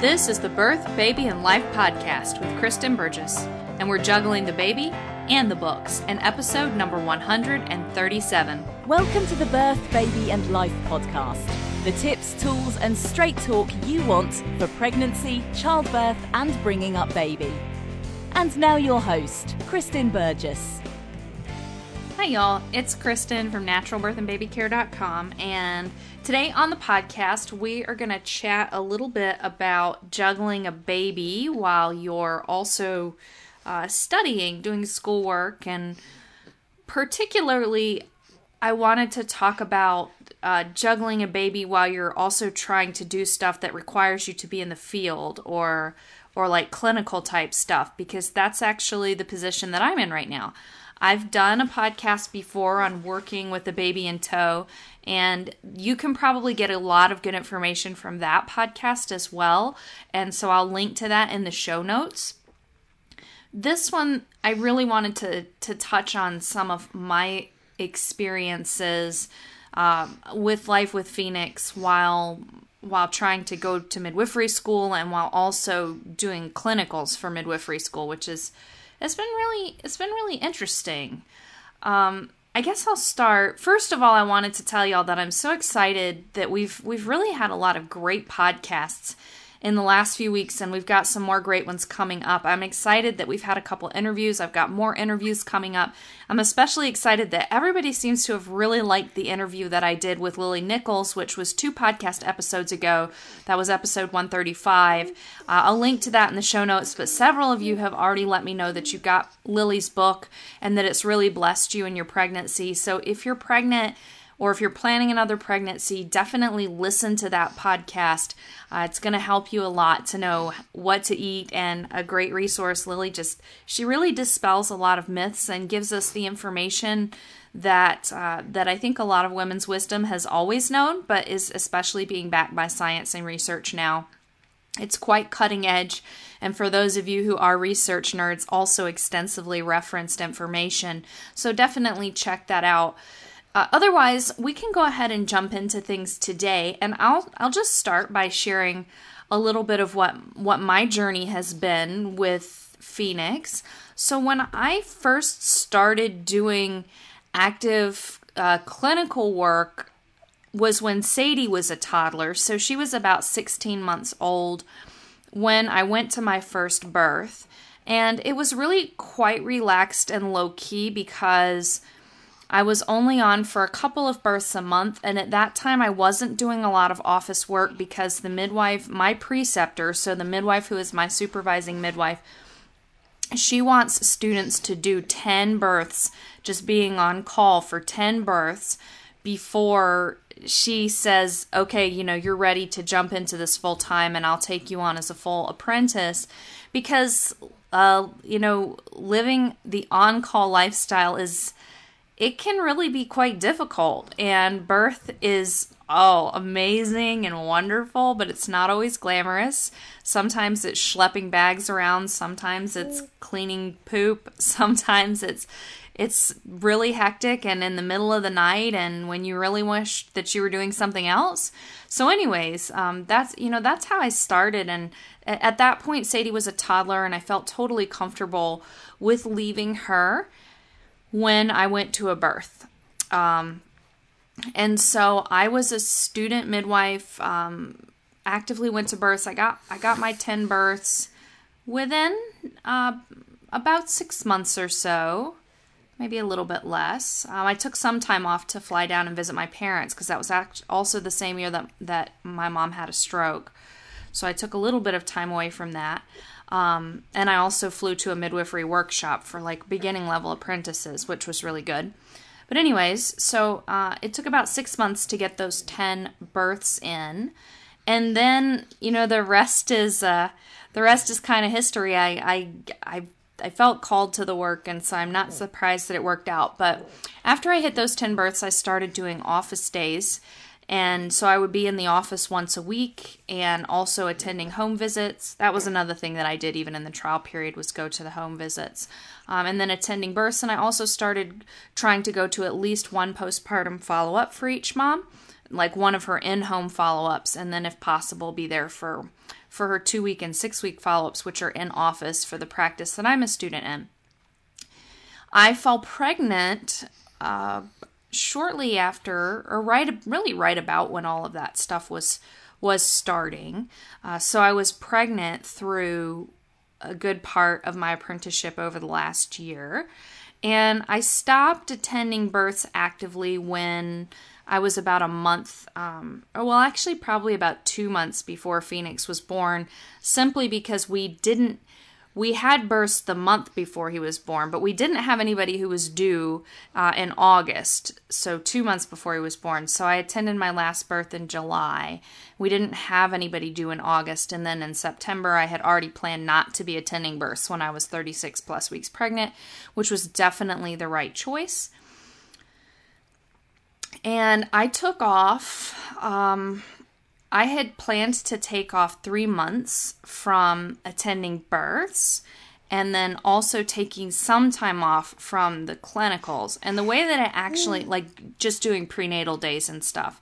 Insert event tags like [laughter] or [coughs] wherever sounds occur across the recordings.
This is the Birth, Baby, and Life podcast with Kristen Burgess, and we're juggling the baby and the books in episode number 137. Welcome to the Birth, Baby, and Life podcast. The tips, tools, and straight talk you want for pregnancy, childbirth, and bringing up baby. And now your host, Kristen Burgess. Hi, y'all. It's Kristen from naturalbirthandbabycare.com, and today on the podcast, we are going to chat a little bit about juggling a baby while you're also uh, studying, doing schoolwork, and particularly, I wanted to talk about uh, juggling a baby while you're also trying to do stuff that requires you to be in the field or or like clinical type stuff because that's actually the position that I'm in right now. I've done a podcast before on working with a baby in tow, and you can probably get a lot of good information from that podcast as well. And so I'll link to that in the show notes. This one, I really wanted to, to touch on some of my experiences um, with life with Phoenix while while trying to go to midwifery school and while also doing clinicals for midwifery school, which is it's been really it's been really interesting. Um, I guess I'll start. First of all, I wanted to tell y'all that I'm so excited that we've we've really had a lot of great podcasts in the last few weeks, and we've got some more great ones coming up. I'm excited that we've had a couple interviews. I've got more interviews coming up. I'm especially excited that everybody seems to have really liked the interview that I did with Lily Nichols, which was two podcast episodes ago. That was episode 135. Uh, I'll link to that in the show notes, but several of you have already let me know that you got Lily's book and that it's really blessed you in your pregnancy. So if you're pregnant, or if you're planning another pregnancy, definitely listen to that podcast. Uh, it's going to help you a lot to know what to eat and a great resource. Lily just, she really dispels a lot of myths and gives us the information that uh, that I think a lot of women's wisdom has always known, but is especially being backed by science and research now. It's quite cutting edge, and for those of you who are research nerds, also extensively referenced information. So definitely check that out. Uh, otherwise, we can go ahead and jump into things today, and I'll I'll just start by sharing a little bit of what what my journey has been with Phoenix. So when I first started doing active uh, clinical work was when Sadie was a toddler. So she was about 16 months old when I went to my first birth. And it was really quite relaxed and low key because I was only on for a couple of births a month, and at that time I wasn't doing a lot of office work because the midwife, my preceptor, so the midwife who is my supervising midwife, she wants students to do 10 births, just being on call for 10 births before she says, okay, you know, you're ready to jump into this full time and I'll take you on as a full apprentice. Because, uh, you know, living the on call lifestyle is it can really be quite difficult. And birth is, oh, amazing and wonderful, but it's not always glamorous. Sometimes it's schlepping bags around, sometimes it's cleaning poop, [laughs] sometimes it's it's really hectic and in the middle of the night and when you really wish that you were doing something else. So anyways um, that's you know that's how i started. And at that point sadie was a toddler and i felt totally comfortable with leaving her when I went to a birth. Um, and so I was a student midwife, um, actively went to births. I got I got my 10 births within uh, about six months or so, maybe a little bit less. Um, I took some time off to fly down and visit my parents because that was act- also the same year that, that my mom had a stroke. So I took a little bit of time away from that. Um, and I also flew to a midwifery workshop for like beginning level apprentices, which was really good. But, anyways, so uh, it took about six months to get those 10 births in. And then, you know, the rest is. Uh, the rest is kind of history. I, I, I I felt called to the work, and so I'm not surprised that it worked out. But after I hit those 10 births, I started doing office days. And so I would be in the office once a week and also attending home visits. That was another thing that I did even in the trial period was go to the home visits. Um, and then attending births. And I also started trying to go to at least one postpartum follow up for each mom. like one of her in-home follow-ups and then if possible be there for for her 2 week and 6 week follow-ups which are in office for the practice that I'm a student in. I fell pregnant uh, shortly after or right really right about when all of that stuff was was starting. Uh, so I was pregnant through a good part of my apprenticeship over the last year. And I stopped attending births actively when I was about a month, um, or well, actually, probably about two months before Phoenix was born, simply because we didn't we had births the month before he was born, but we didn't have anybody who was due uh, in August, so two months before he was born. So I attended my last birth in July. We didn't have anybody due in August, and then in September, I had already planned not to be attending births when I was 36 plus weeks pregnant, which was definitely the right choice. And I took off. Um, I had planned to take off three months from attending births and then also taking some time off from the clinicals. And the way that I actually, mm. like just doing prenatal days and stuff.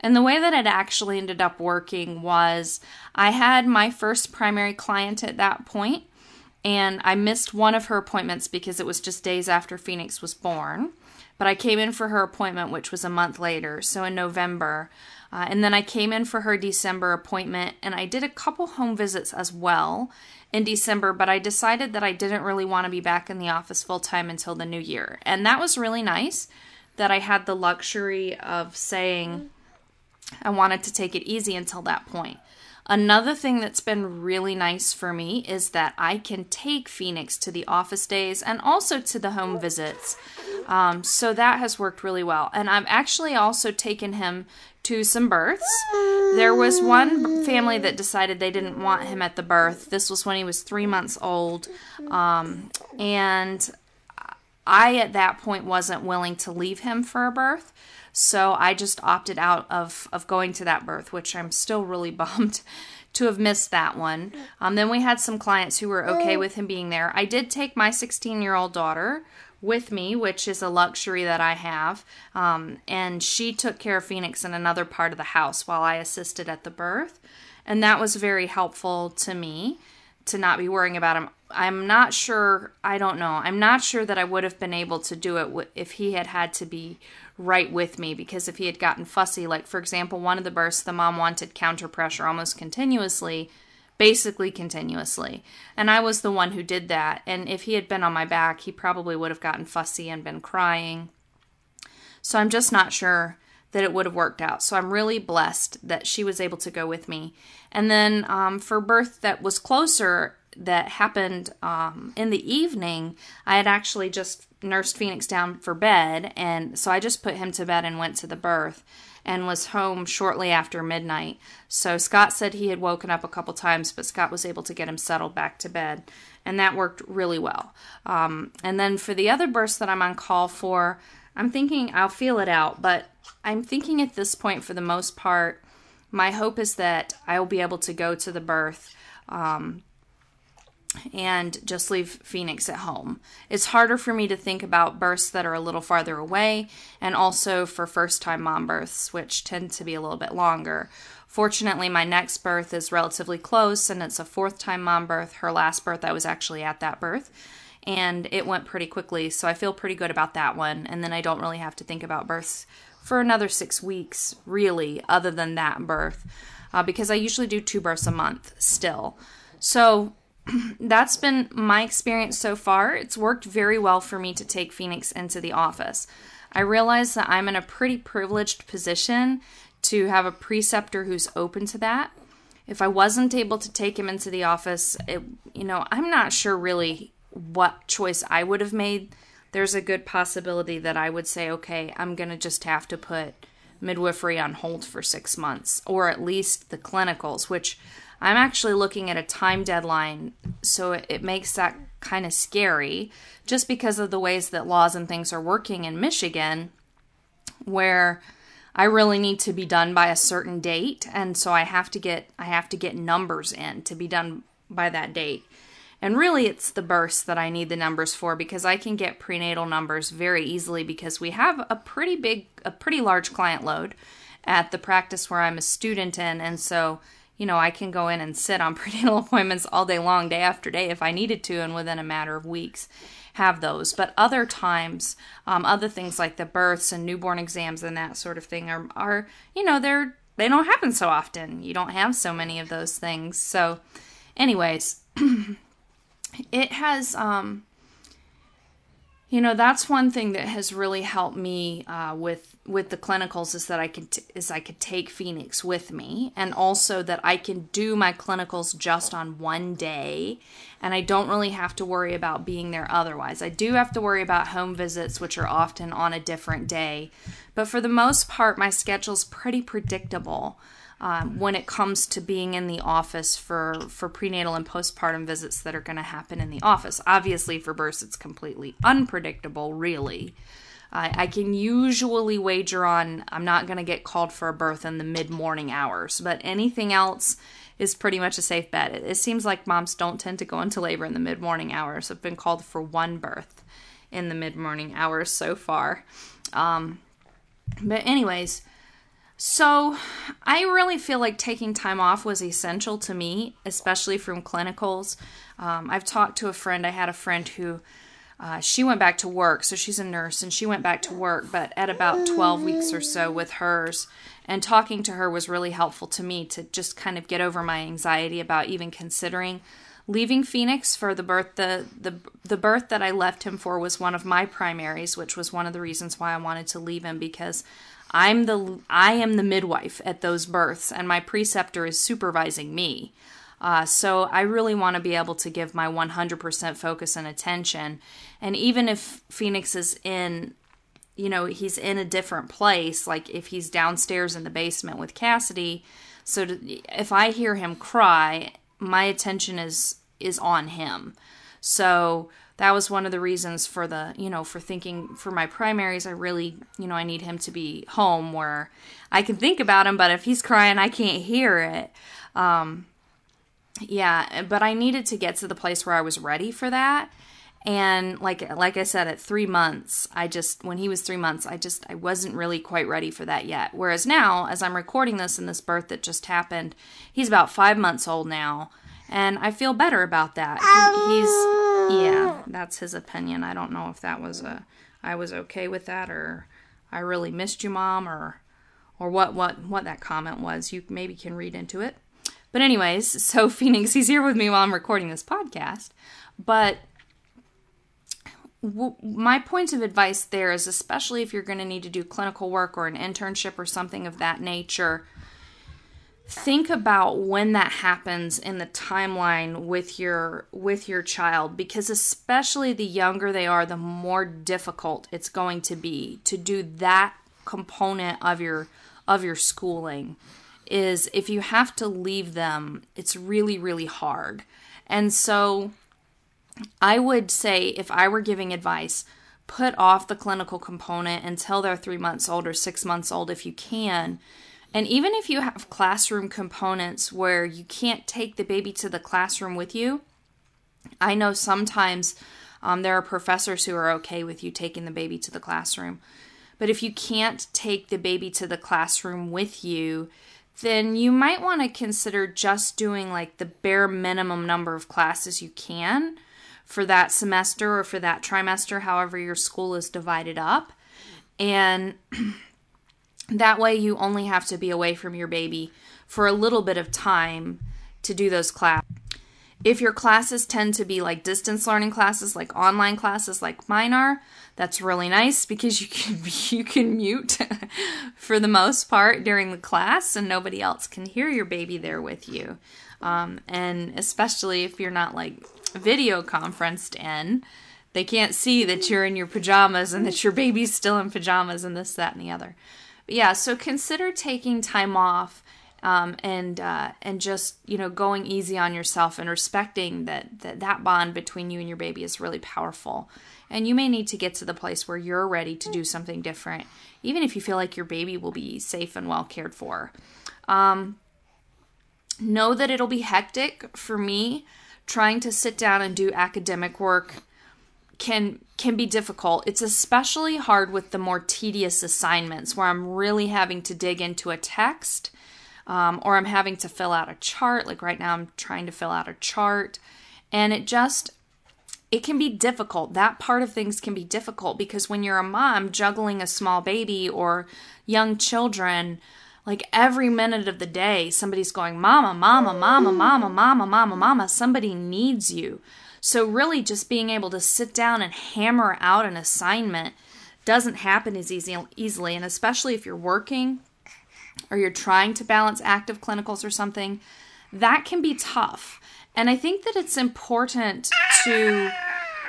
And the way that it actually ended up working was I had my first primary client at that point, and I missed one of her appointments because it was just days after Phoenix was born. But I came in for her appointment, which was a month later, so in November. Uh, and then I came in for her December appointment, and I did a couple home visits as well in December, but I decided that I didn't really want to be back in the office full time until the new year. And that was really nice that I had the luxury of saying I wanted to take it easy until that point. Another thing that's been really nice for me is that I can take Phoenix to the office days and also to the home visits. Um, so that has worked really well. And I've actually also taken him to some births. There was one family that decided they didn't want him at the birth. This was when he was three months old. Um, and I, at that point, wasn't willing to leave him for a birth. So I just opted out of, of going to that birth, which I'm still really [laughs] bummed to have missed that one. Um, then we had some clients who were okay with him being there. I did take my 16 year old daughter with me, which is a luxury that I have. Um, and she took care of Phoenix in another part of the house while I assisted at the birth. And that was very helpful to me to not be worrying about him. I'm not sure, I don't know. I'm not sure that I would have been able to do it if he had had to be right with me because if he had gotten fussy, like for example, one of the births, the mom wanted counter pressure almost continuously basically continuously. And I was the one who did that. And if he had been on my back, he probably would have gotten fussy and been crying. So I'm just not sure that it would have worked out. So I'm really blessed that she was able to go with me. And then um, for birth that was closer, that happened um, in the evening, I had actually just nursed Phoenix down for bed. And so I just put him to bed and went to the birth and was home shortly after midnight. So Scott said he had woken up a couple times, but Scott was able to get him settled back to bed, and that worked really well. Um, and then for the other burst that I'm on call for, I'm thinking I'll feel it out, but I'm thinking at this point, for the most part, my hope is that I will be able to go to the birth um, and just leave Phoenix at home. It's harder for me to think about births that are a little farther away, and also for first time mom births, which tend to be a little bit longer. Fortunately, my next birth is relatively close, and it's a fourth time mom birth. Her last birth, I was actually at that birth, and it went pretty quickly, so I feel pretty good about that one. And then I don't really have to think about births for another six weeks, really, other than that birth, uh, because I usually do two births a month still. So [clears throat] that's been my experience so far. It's worked very well for me to take Phoenix into the office. I realize that I'm in a pretty privileged position to have a preceptor who's open to that. If I wasn't able to take him into the office, it, you know, I'm not sure really what choice I would have made. There's a good possibility that I would say, okay, I'm going to just have to put midwifery on hold for six months, or at least the clinicals, which I'm actually looking at a time deadline, so it, it makes that kind of scary just because of the ways that laws and things are working in Michigan, where I really need to be done by a certain date, and so I have to get I have to get numbers in to be done by that date. And really, it's the births that I need the numbers for because I can get prenatal numbers very easily because we have a pretty big, a pretty large client load at the practice where I'm a student in. And so, you know, I can go in and sit on [laughs] prenatal appointments all day long, day after day, if I needed to, and within a matter of weeks have those. But other times, um, other things like the births and newborn exams and that sort of thing are, are you know, they're they don't happen so often. You don't have so many of those things. So, anyways, [clears throat] it has um, you know that's one thing that has really helped me uh, with with the clinicals is that I could t- is I could take Phoenix with me and also that I can do my clinicals just on one day and I don't really have to worry about being there otherwise. I do have to worry about home visits which are often on a different day, but for the most part my schedule's pretty predictable um, when it comes to being in the office for for prenatal and postpartum visits that are going to happen in the office. Obviously, for births, it's completely unpredictable, really. I can usually wager on I'm not going to get called for a birth in the mid morning hours, but anything else is pretty much a safe bet. It, it, seems like moms don't tend to go into labor in the mid morning hours. I've been called for one birth in the mid morning hours so far. Um, but, anyways, so, I really feel like taking time off was essential to me, especially from clinicals. Um, I've talked to a friend, I had a friend who uh, she went back to work, so she's a nurse and she went back to work, but at about 12 weeks or so with hers. And talking to her was really helpful to me to just kind of get over my anxiety about even considering leaving Phoenix for the birth the the the birth that I left him for was one of my primaries, which was one of the reasons why I wanted to leave him because I'm the I am the midwife at those births, and my preceptor is supervising me. Uh, so I really want to be able to give my 100% focus and attention. And even if Phoenix is in, you know, he's in a different place, like if he's downstairs in the basement with Cassidy, so to, if I hear him cry, my attention is is on him. So that was one of the reasons for the you know for thinking for my primaries i really you know i need him to be home where i can think about him but if he's crying i can't hear it um yeah eh, but i needed to get to the place where i was ready for that and like like i said at three months i just when he was three months i just i wasn't really quite ready for that yet whereas now as i'm recording this in this birth that just happened he's about five months old now and I feel better about that. He's yeah, that's his opinion. I don't know if that was a I was okay with that or I really missed you, mom, or or what what what that comment was. You maybe can read into it. But anyways, so [laughs] Phoenix, he's here with me while I'm recording this podcast. But w- my point of advice there is, especially if you're going to need to do clinical work or an internship or something of that nature think about when that happens in the timeline with your with your child because especially the younger they are the more difficult it's going to be to do that component of your of your schooling is if you have to leave them it's really really hard and so i would say if i were giving advice put off the clinical component until they're 3 months old or 6 months old if you can and even if you have classroom components where you can't take the baby to the classroom with you, I know sometimes um, there are professors who are okay with you taking the baby to the classroom. But if you can't take the baby to the classroom with you, then you might want to consider just doing like the bare minimum number of classes you can for that semester or for that trimester, however your school is divided up. And [clears throat] That way, you only have to be away from your baby for a little bit of time to do those classes. If your classes tend to be like distance learning classes, like online classes, like mine are, that's really nice because you can [laughs] you can mute [laughs] for the most part during the class, and nobody else can hear your baby there with you. Um, and especially if you're not like video conferenced in, they can't see that you're in your pajamas and that your baby's still in pajamas and this, that, and the other. But yeah, so consider taking time off um, and uh, and just you know going easy on yourself and respecting that, that that bond between you and your baby is really powerful. And you may need to get to the place where you're ready to do something different, even if you feel like your baby will be safe and well cared for. Um, know that it'll be hectic for me trying to sit down and do academic work can can be difficult. It's especially hard with the more tedious assignments where I'm really having to dig into a text um, or I'm having to fill out a chart. Like right now, I'm trying to fill out a chart, and it just it can be difficult. That part of things can be difficult because when you're a mom juggling a small baby or young children, like every minute of the day, somebody's going, Mama, Mama, Mama, Mama, Mama, Mama, Mama. Somebody needs you. So, really, just being able to sit down and hammer out an assignment doesn't happen as easy, easily. And especially if you're working or you're trying to balance active clinicals or something, that can be tough. And I think that it's important to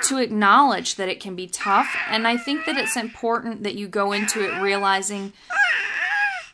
to acknowledge that it can be tough and I think that it's important that you go into it realizing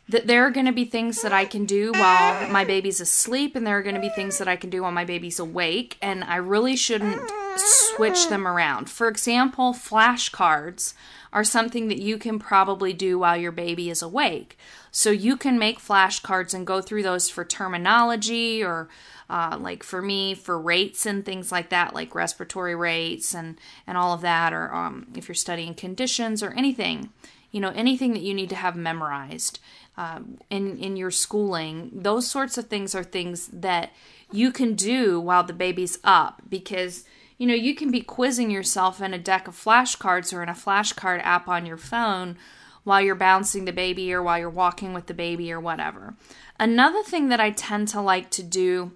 that there are going to be things that I can do while my baby's asleep and there are going to be things that I can do while my baby's awake and I really shouldn't switch them around. For example, flashcards are something that you can probably do while your baby is awake. So you can make flashcards and go through those for terminology or uh, like for me for rates and things like that like respiratory rates and and all of that or um, if you're studying conditions or anything you know anything that you need to have memorized uh, in in your schooling those sorts of things are things that you can do while the baby's up because you know you can be quizzing yourself in a deck of flashcards or in a flashcard app on your phone while you're bouncing the baby or while you're walking with the baby or whatever. Another thing that I tend to like to do,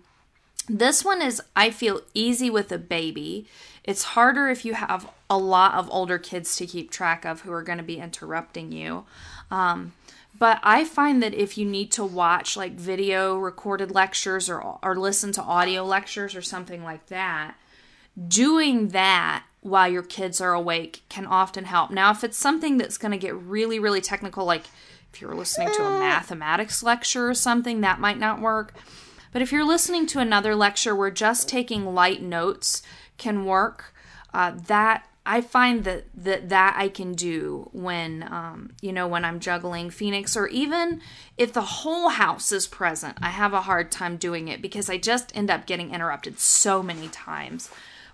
this one is I feel easy with a baby. It's harder if you have a lot of older kids to keep track of who are going to be interrupting you. Um, but I find that if you need to watch like video recorded lectures or, or listen to audio lectures or something like that, doing that while your kids are awake can often help. Now, if it's something that's going to get really, really technical, like if you're listening to a mathematics lecture or something, that might not work. But if you're listening to another lecture where just taking light notes can work, uh, that I find that, that that I can do when um, you know when I'm juggling Phoenix, or even if the whole house is present, I have a hard time doing it because I just end up getting interrupted so many times.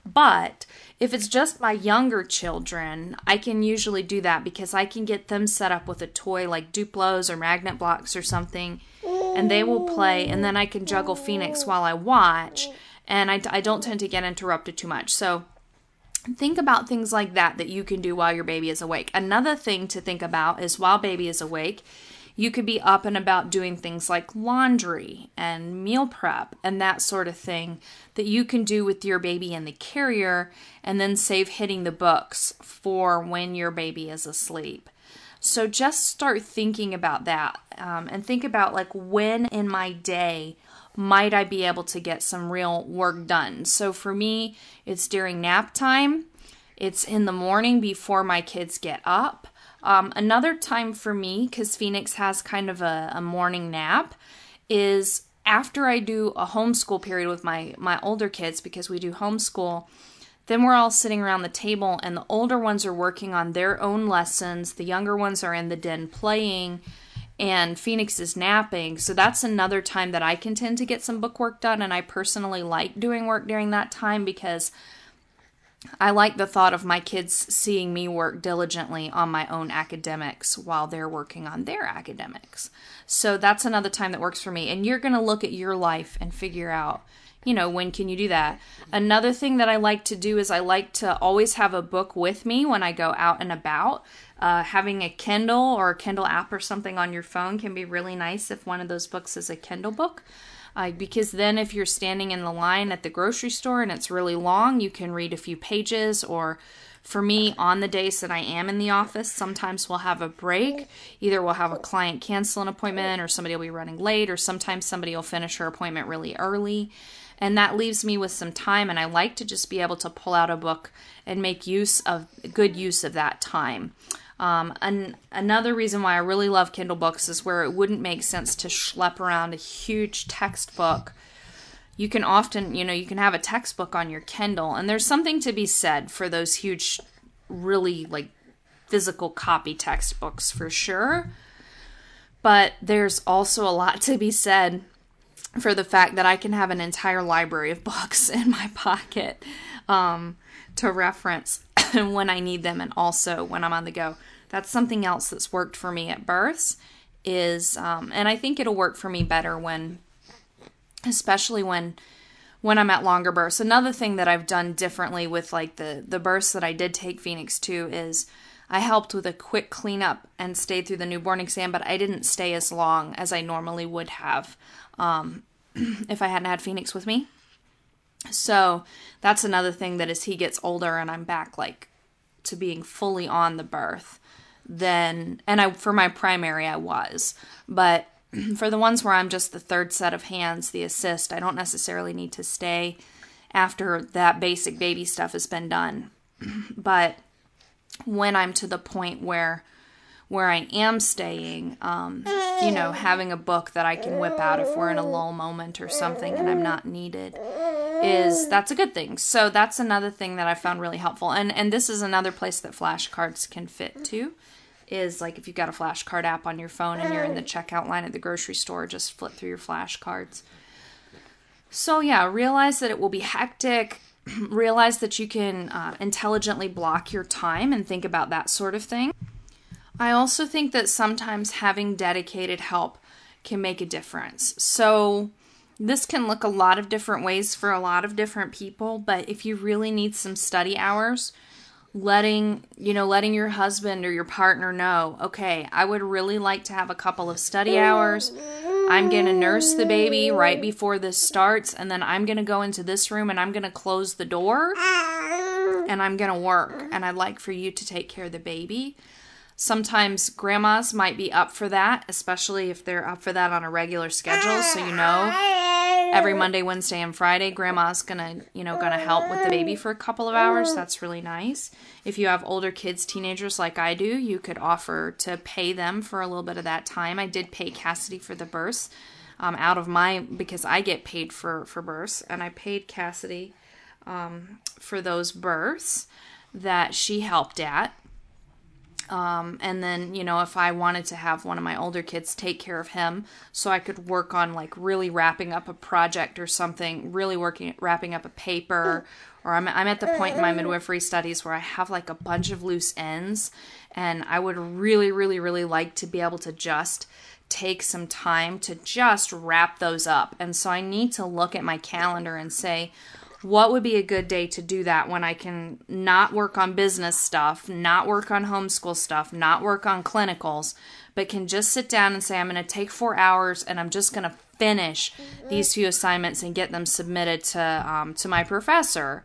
But if it's just my younger children, I can usually do that because I can get them set up with a toy like Duplos or magnet blocks or something, and they will play, and then I can juggle Phoenix while I watch, and I, I don't tend to get interrupted too much. So think about things like that that you can do while your baby is awake. Another thing to think about is while baby is awake, you could be up and about doing things like laundry and meal prep and that sort of thing that you can do with your baby in the carrier and then save hitting the books for when your baby is asleep. So just start thinking about that um, and think about like when in my day might I be able to get some real work done. So for me, it's during nap time. It's in the morning before my kids get up. Um, another time for me, because Phoenix has kind of a, a morning nap, is after I do a homeschool period with my my older kids because we do homeschool. Then we're all sitting around the table, and the older ones are working on their own lessons. The younger ones are in the den playing, and Phoenix is napping. So that's another time that I can tend to get some book work done. And I personally like doing work during that time because I like the thought of my kids seeing me work diligently on my own academics while they're working on their academics. So that's another time that works for me. And you're going to look at your life and figure out, you know, when can you do that? Another thing that I like to do is I like to always have a book with me when I go out and about. Uh, having a Kindle or a Kindle app or something on your phone can be really nice if one of those books is a Kindle book. Uh, because then if you're standing in the line at the grocery store and it's really long, you can read a few pages or for me on the days that I am in the office, sometimes we'll have a break. Either we'll have a client cancel an appointment or somebody will be running late or sometimes somebody will finish her appointment really early. And that leaves me with some time and I like to just be able to pull out a book and make use of good use of that time. Um, and another reason why I really love Kindle books is where it wouldn't make sense to schlep around a huge textbook. You can often, you know, you can have a textbook on your Kindle, and there's something to be said for those huge, really like physical copy textbooks for sure. But there's also a lot to be said for the fact that I can have an entire library of [laughs] books in my pocket um, to reference [coughs] when I need them and also when I'm on the go. That's something else that's worked for me at births is um, and I think it'll work for me better when especially when when I'm at longer births. Another thing that I've done differently with like the the births that I did take Phoenix to is I helped with a quick cleanup and stayed through the newborn exam, but I didn't stay as long as I normally would have um, [clears throat] if I hadn't had Phoenix with me. So that's another thing that as he gets older and I'm back like to being fully on the birth, then and I for my primary I was, but [clears throat] for the ones where I'm just the third set of hands, the assist, I don't necessarily need to stay after that basic baby stuff has been done. [clears throat] but when I'm to the point where where I am staying, um, you know, having a book that I can whip out if we're in a lull moment or something and I'm not needed is that's a good thing. So that's another thing that I found really helpful. And and this is another place that flashcards can fit too. Is like if you've got a flashcard app on your phone and you're in the checkout line at the grocery store, just flip through your flashcards. So yeah, realize that it will be hectic. [clears throat] realize that you can uh, intelligently block your time and think about that sort of thing. I also think that sometimes having dedicated help can make a difference. So, this can look a lot of different ways for a lot of different people, but if you really need some study hours, letting, you know, letting your husband or your partner know, okay, I would really like to have a couple of study hours. I'm going to nurse the baby right before this starts, and then I'm going to go into this room and I'm going to close the door and I'm going to work. And I'd like for you to take care of the baby. Sometimes grandmas might be up for that, especially if they're up for that on a regular schedule. So you know, every Monday, Wednesday, and Friday, grandma's gonna, you know, gonna help with the baby for a couple of hours. That's really nice. If you have older kids, teenagers like I do, you could offer to pay them for a little bit of that time. I did pay Cassidy for the births um, out of my because I get paid for for births, and I paid Cassidy um, for those births that she helped at um, and then, you know, if I wanted to have one of my older kids take care of him so I could work on like really wrapping up a project or something, really working, wrapping up a paper, or I'm, I'm at the point in my midwifery studies where I have like a bunch of loose ends and I would really, really, really like to be able to just take some time to just wrap those up. And so I need to look at my calendar and say, what would be a good day to do that when I can not work on business stuff, not work on homeschool stuff, not work on clinicals, but can just sit down and say, I'm going to take four hours and I'm just going to finish these few assignments and get them submitted to um, to my professor.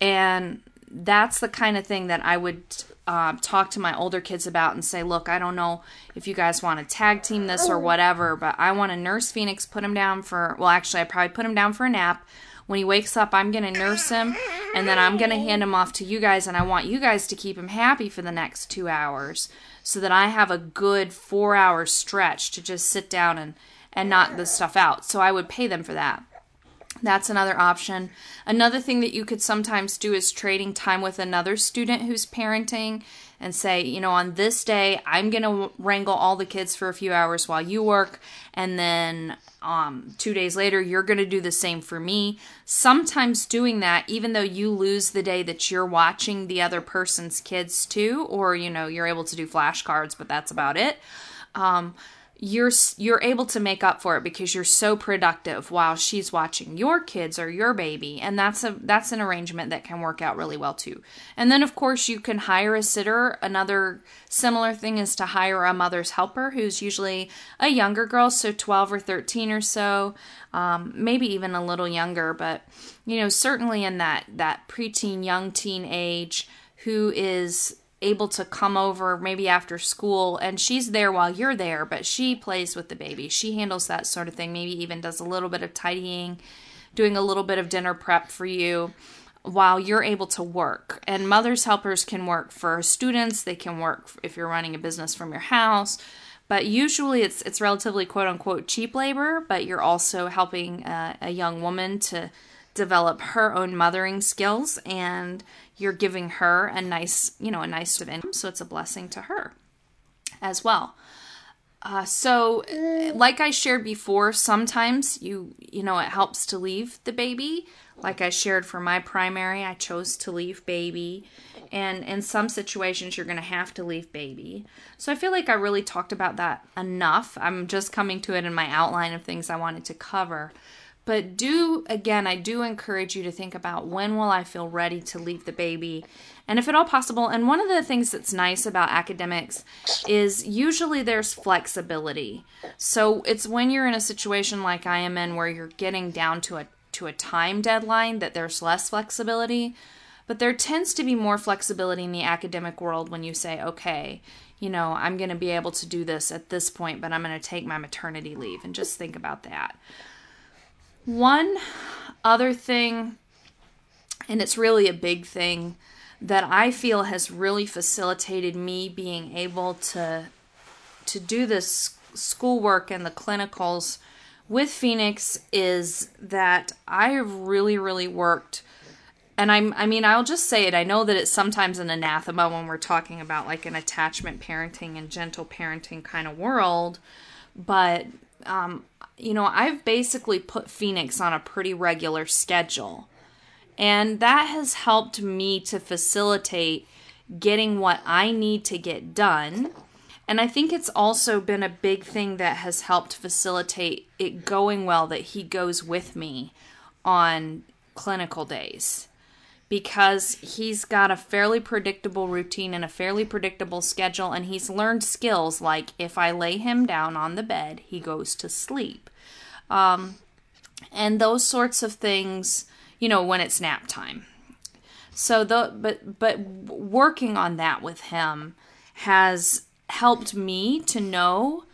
And that's the kind of thing that I would uh, talk to my older kids about and say, look, I don't know if you guys want to tag team this or whatever, but I want to nurse Phoenix, put him down for, well, actually, I probably put him down for a nap. When he wakes up, I'm going to nurse him and then I'm going to hand him off to you guys. And I want you guys to keep him happy for the next two hours so that I have a good four hour stretch to just sit down and, and knock this stuff out. So I would pay them for that. That's another option. Another thing that you could sometimes do is trading time with another student who's parenting and say, you know, on this day, I'm going to wrangle all the kids for a few hours while you work. And then um, two days later, you're going to do the same for me. Sometimes doing that, even though you lose the day that you're watching the other person's kids too, or, you know, you're able to do flashcards, but that's about it. Um, you're you're able to make up for it because you're so productive while she's watching your kids or your baby and that's a that's an arrangement that can work out really well too. And then of course you can hire a sitter. Another similar thing is to hire a mother's helper who's usually a younger girl so 12 or 13 or so um, maybe even a little younger but you know certainly in that that preteen young teen age who is able to come over maybe after school and she's there while you're there, but she plays with the baby. She handles that sort of thing, maybe even does a little bit of tidying, doing a little bit of dinner prep for you while you're able to work. And mother's helpers can work for students, they can work if you're running a business from your house. But usually it's it's relatively quote unquote cheap labor, but you're also helping a, a young woman to develop her own mothering skills and you're giving her a nice, you know, a nice income, so it's a blessing to her as well. Uh, so, like I shared before, sometimes you you know it helps to leave the baby. Like I shared for my primary, I chose to leave baby, and in some situations you're going to have to leave baby. So I feel like I really talked about that enough. I'm just coming to it in my outline of things I wanted to cover. But do, again, I do encourage you to think about when will I feel ready to leave the baby? And if at all possible, and one of the things that's nice about academics is usually there's flexibility. So it's when you're in a situation like I am in where you're getting down to a to a time deadline that there's less flexibility. But there tends to be more flexibility in the academic world when you say, okay, you know, I'm going to be able to do this at this point, but I'm going to take my maternity leave. And just think about that. One other thing, and it's really a big thing that I feel has really facilitated me being able to to do this schoolwork and the clinicals with Phoenix is that I have really really worked and I'm I mean I'll just say it I know that it's sometimes an anathema when we're talking about like an attachment parenting and gentle parenting kind of world but um, you know, I've basically put Phoenix on a pretty regular schedule. And that has helped me to facilitate getting what I need to get done. And I think it's also been a big thing that has helped facilitate it going well that he goes with me on clinical days because he's got a fairly predictable routine and a fairly predictable schedule, and he's learned skills like if I lay him down on the bed, he goes to sleep. Um, and those sorts of things, you know, when it's nap time. So the but but working on that with him has helped me to know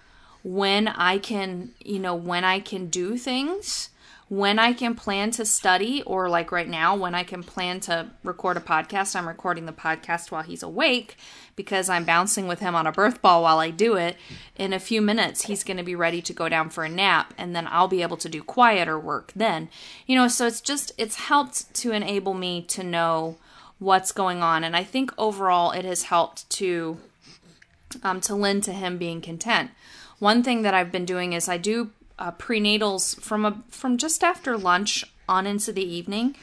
when I can, you know, when I can do things when I can plan to study, or like right now, when I can plan to record a podcast, I'm recording the podcast while he's awake because I'm bouncing with him on a birth ball while I do it. In a few minutes, he's going to be ready to go down for a nap, and then I'll be able to do quieter work then. You know, so it's just, it's helped to enable me to know what's going on. And I think overall it has helped to, um, to lend to him being content. One thing that I've been doing is I do uh, prenatals from a from just after lunch on into the evening.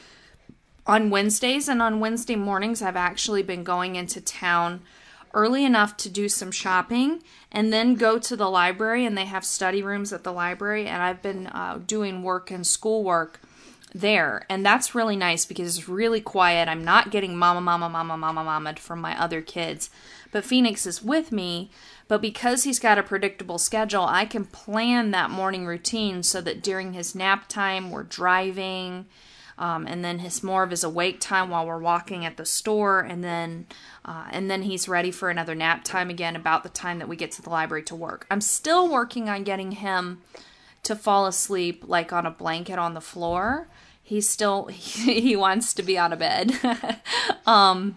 On Wednesdays and on Wednesday mornings, I've actually been going into town early enough to do some shopping and then go to the library and they have study rooms at the library and I've been uh, doing work and schoolwork there and that's really nice because it's really quiet. I'm not getting mama mama mama mama mama from my other kids. But Phoenix is with me but because he's got a predictable schedule, I can plan that morning routine so that during his nap time, we're driving, um, and then his more of his awake time while we're walking at the store, and then uh, and then he's ready for another nap time again about the time that we get to the library to work. I'm still working on getting him to fall asleep like on a blanket on the floor. He's still he, [laughs] he wants to be out of bed. [laughs] um,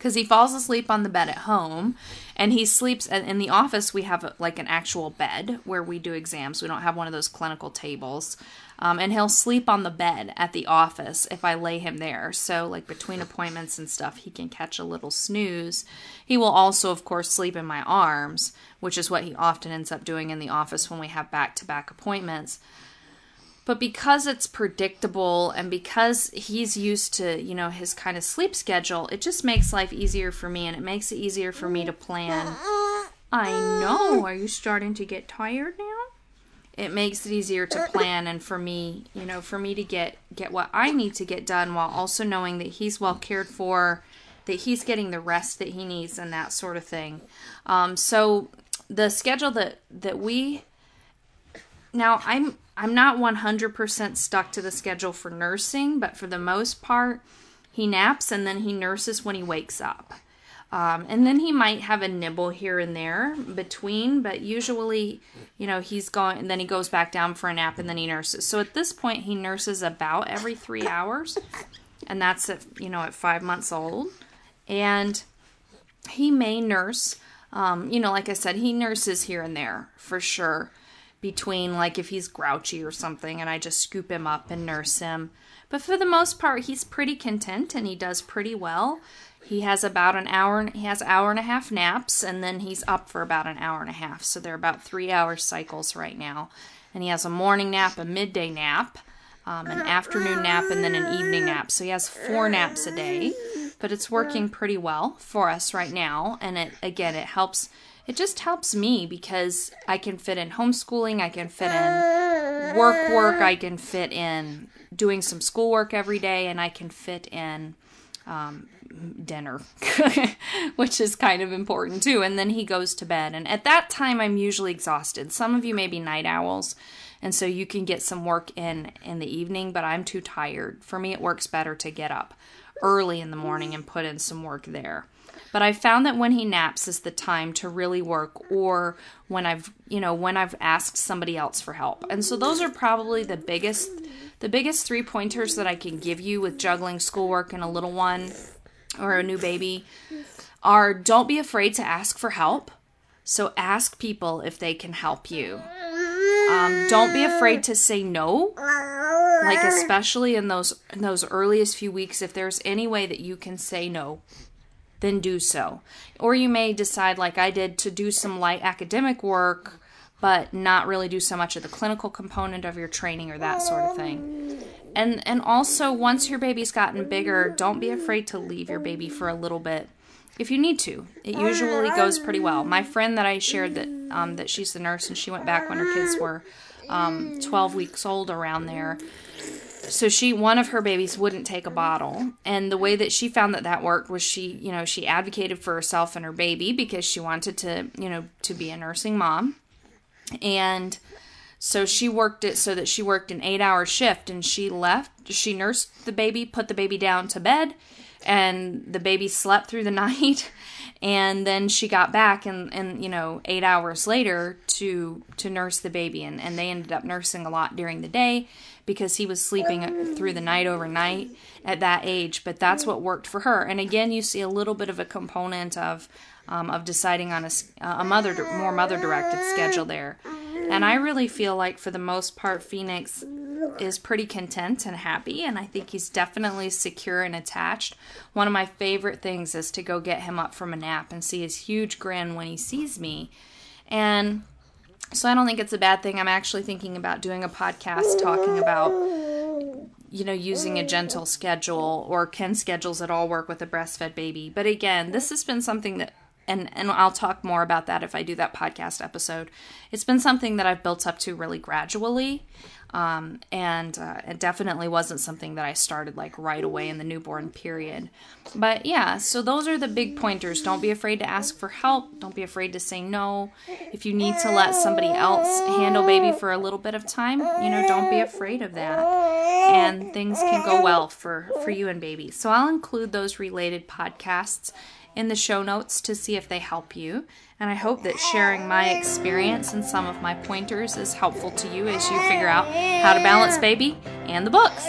because he falls asleep on the bed at home and he sleeps in the office we have like an actual bed where we do exams. We don't have one of those clinical tables. Um, and he'll sleep on the bed at the office if i lay him there. So like between appointments and stuff he can catch a little snooze. He will also of course sleep in my arms which is what he often ends up doing in the office when we have back-to-back appointments but because it's predictable and because he's used to, you know, his kind of sleep schedule, it just makes life easier for me and it makes it easier for me to plan. I know. Are you starting to get tired now? It makes it easier to plan and for me, you know, for me to get get what I need to get done while also knowing that he's well cared for, that he's getting the rest that he needs and that sort of thing. Um, so the schedule that that we now I'm I'm not 100% stuck to the schedule for nursing, but for the most part, he naps and then he nurses when he wakes up. Um, and then he might have a nibble here and there between, but usually, you know, he's going, and then he goes back down for a nap and then he nurses. So at this point, he nurses about every three hours, and that's at, you know, at five months old. And he may nurse, um, you know, like I said, he nurses here and there for sure between like if he's grouchy or something and I just scoop him up and nurse him. But for the most part, he's pretty content and he does pretty well. he has about an hour he has hour and a half naps and then he's up for about an hour and a half. So they're about three hour cycles right now. And he has a morning nap a midday nap um, an afternoon nap and then an evening nap. So he has four naps a day. But it's working pretty well for us right now. And it again it helps it just helps me because i can fit in homeschooling i can fit in work work i can fit in doing some schoolwork every day and i can fit in um, dinner, [laughs] which is kind of important too. And then he goes to bed. And at that time, I'm usually exhausted. Some of you may be night owls, and so you can get some work in in the evening, but I'm too tired. For me, it works better to get up early in the morning and put in some work there. But I found that when he naps is the time to really work or when I've, you know, when I've asked somebody else for help. And so those are probably the biggest the biggest three pointers that I can give you with juggling schoolwork and a little one or a new baby are don't be afraid to ask for help. So ask people if they can help you. Um, don't be afraid to say no. Like especially in those in those earliest few weeks, if there's any way that you can say no, then do so. Or you may decide, like I did, to do some light academic work, but not really do so much of the clinical component of your training or that sort of thing. And and also once your baby's gotten bigger don't be afraid to leave your baby for a little bit if you need to. It usually goes pretty well. My friend that i shared that um, that she's the nurse and she went back when her kids were um, 12 weeks old around there so she one of her babies wouldn't take a bottle and the way that she found that that worked was she you know she advocated for herself and her baby because she wanted to you know to be a nursing mom and so she worked it so that she worked an eight hour shift and she left. She nursed the baby, put the baby down to bed, and the baby slept through the [laughs] night. And then she got back and, and you know, eight hours later to to nurse the baby and, and they ended up nursing a lot during the day because he was sleeping through the night overnight at that age. But that's what worked for her. And again, you see a little bit of a component of um, of deciding on a, a mother more mother directed schedule there and I really feel like, for the most part, Phoenix is pretty content and happy, and I think he's definitely secure and attached. One of my favorite things is to go get him up from a nap and see his huge grin when he sees me. And so I don't think it's a bad thing. I'm actually thinking about doing a podcast talking about you know, using a gentle schedule or can schedules at all work with a breastfed baby. But again, this has been something that and and I'll talk more about that if I do that podcast episode. It's been something that I've built up to really gradually, um, and uh, it definitely wasn't something that I started like right away in the newborn period. But yeah, so those are the big pointers. Don't be afraid to ask for help. Don't be afraid to say no. If you need to let somebody else handle baby for a little bit of time, you know, don't be afraid of that. And things can go well for for you and baby. So I'll include those related podcasts in the show notes to see if they help you. And I hope that sharing my experience and some of my pointers is helpful to you as you figure out how to balance baby and the books.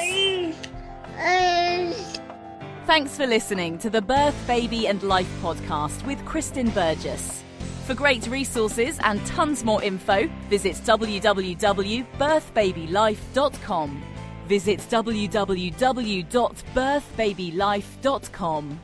Thanks for listening to the Birth, Baby and Life podcast with Kristen Burgess. For great resources and tons more info, visit www.birthbabylife.com. Visit www.birthbabylife.com.